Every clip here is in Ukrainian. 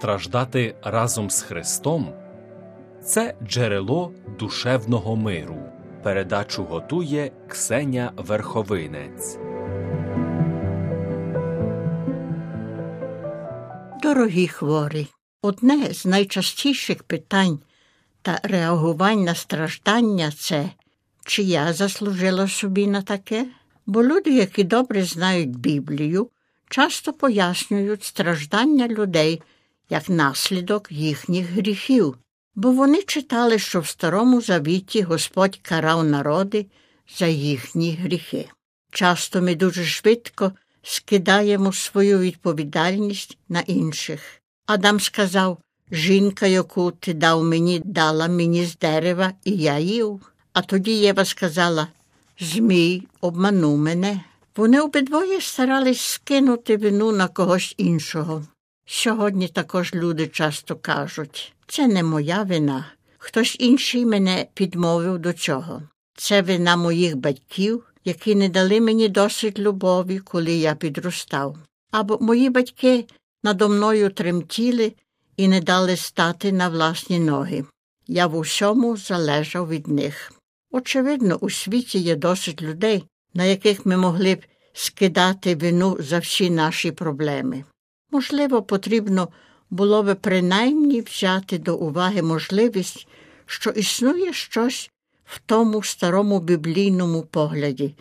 страждати разом з Христом це джерело душевного миру. Передачу готує Ксеня Верховинець. Дорогі хворі, одне з найчастіших питань та реагувань на страждання це чи я заслужила собі на таке? Бо люди, які добре знають Біблію, часто пояснюють страждання людей як наслідок їхніх гріхів, бо вони читали, що в Старому Завіті Господь карав народи за їхні гріхи. Часто ми дуже швидко скидаємо свою відповідальність на інших. Адам сказав Жінка, яку ти дав мені, дала мені з дерева, і я їв. А тоді Єва сказала Змій обманув мене. Вони обидвоє старались скинути вину на когось іншого. Сьогодні також люди часто кажуть це не моя вина. Хтось інший мене підмовив до цього. Це вина моїх батьків, які не дали мені досить любові, коли я підростав. Або мої батьки надо мною тремтіли і не дали стати на власні ноги. Я в усьому залежав від них. Очевидно, у світі є досить людей, на яких ми могли б скидати вину за всі наші проблеми. Можливо, потрібно було би принаймні взяти до уваги можливість, що існує щось в тому старому біблійному погляді,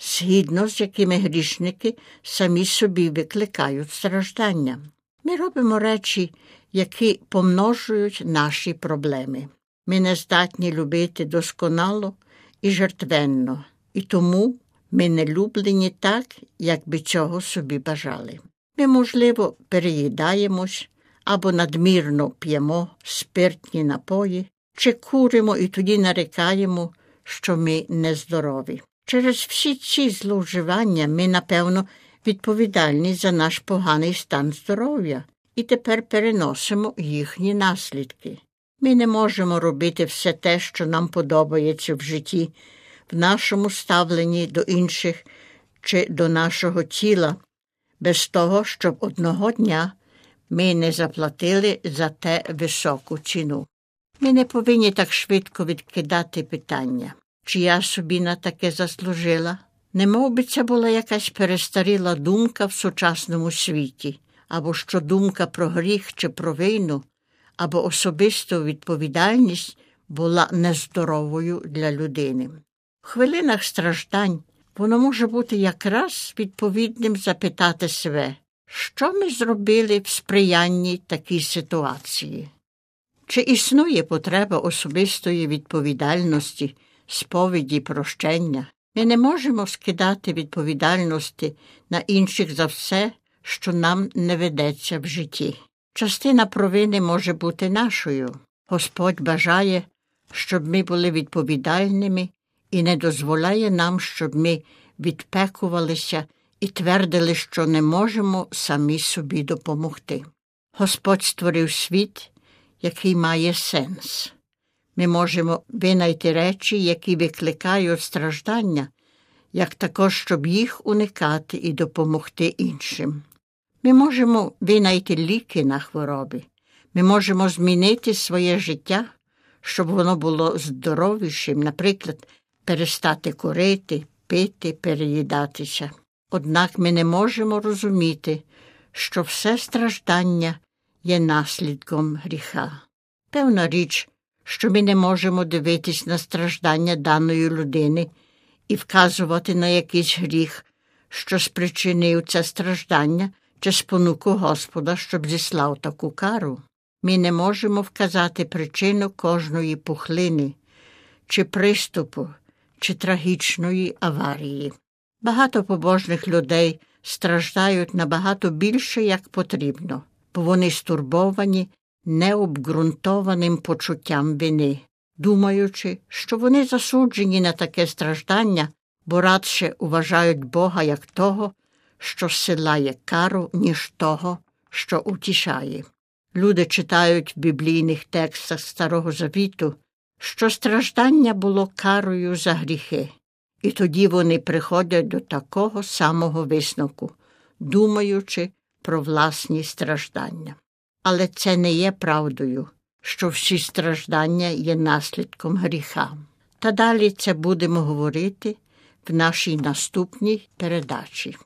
згідно з якими грішники самі собі викликають страждання. Ми робимо речі, які помножують наші проблеми. Ми не здатні любити досконало і жертвенно, і тому ми не люблені так, як би цього собі бажали. Ми, можливо, переїдаємось або надмірно п'ємо спиртні напої, чи куримо і тоді нарікаємо, що ми нездорові. Через всі ці зловживання ми, напевно, відповідальні за наш поганий стан здоров'я і тепер переносимо їхні наслідки. Ми не можемо робити все те, що нам подобається в житті, в нашому ставленні до інших чи до нашого тіла, без того, щоб одного дня ми не заплатили за те високу ціну. Ми не повинні так швидко відкидати питання, чи я собі на таке заслужила. Не мов би це була якась перестаріла думка в сучасному світі, або що думка про гріх чи про війну, або особисту відповідальність була нездоровою для людини. В хвилинах страждань воно може бути якраз відповідним запитати себе, що ми зробили в сприянні такій ситуації. Чи існує потреба особистої відповідальності, сповіді, прощення? Ми не можемо скидати відповідальності на інших за все, що нам не ведеться в житті. Частина провини може бути нашою. Господь бажає, щоб ми були відповідальними і не дозволяє нам, щоб ми відпекувалися і твердили, що не можемо самі собі допомогти. Господь створив світ, який має сенс. Ми можемо винайти речі, які викликають страждання, як також, щоб їх уникати і допомогти іншим. Ми можемо винайти ліки на хвороби, ми можемо змінити своє життя, щоб воно було здоровішим, наприклад, перестати курити, пити, переїдатися. Однак ми не можемо розуміти, що все страждання є наслідком гріха. Певна річ, що ми не можемо дивитись на страждання даної людини і вказувати на якийсь гріх, що спричинив це страждання чи спонуку Господа, щоб зіслав таку кару. Ми не можемо вказати причину кожної пухлини, чи приступу, чи трагічної аварії. Багато побожних людей страждають набагато більше, як потрібно, бо вони стурбовані необґрунтованим почуттям вини, думаючи, що вони засуджені на таке страждання, бо радше вважають Бога як того, що силає кару, ніж того, що утішає. Люди читають в біблійних текстах Старого Завіту, що страждання було карою за гріхи, і тоді вони приходять до такого самого висновку, думаючи про власні страждання. але це не є правдою, що всі страждання є наслідком гріха. Та далі це будемо говорити в нашій наступній передачі.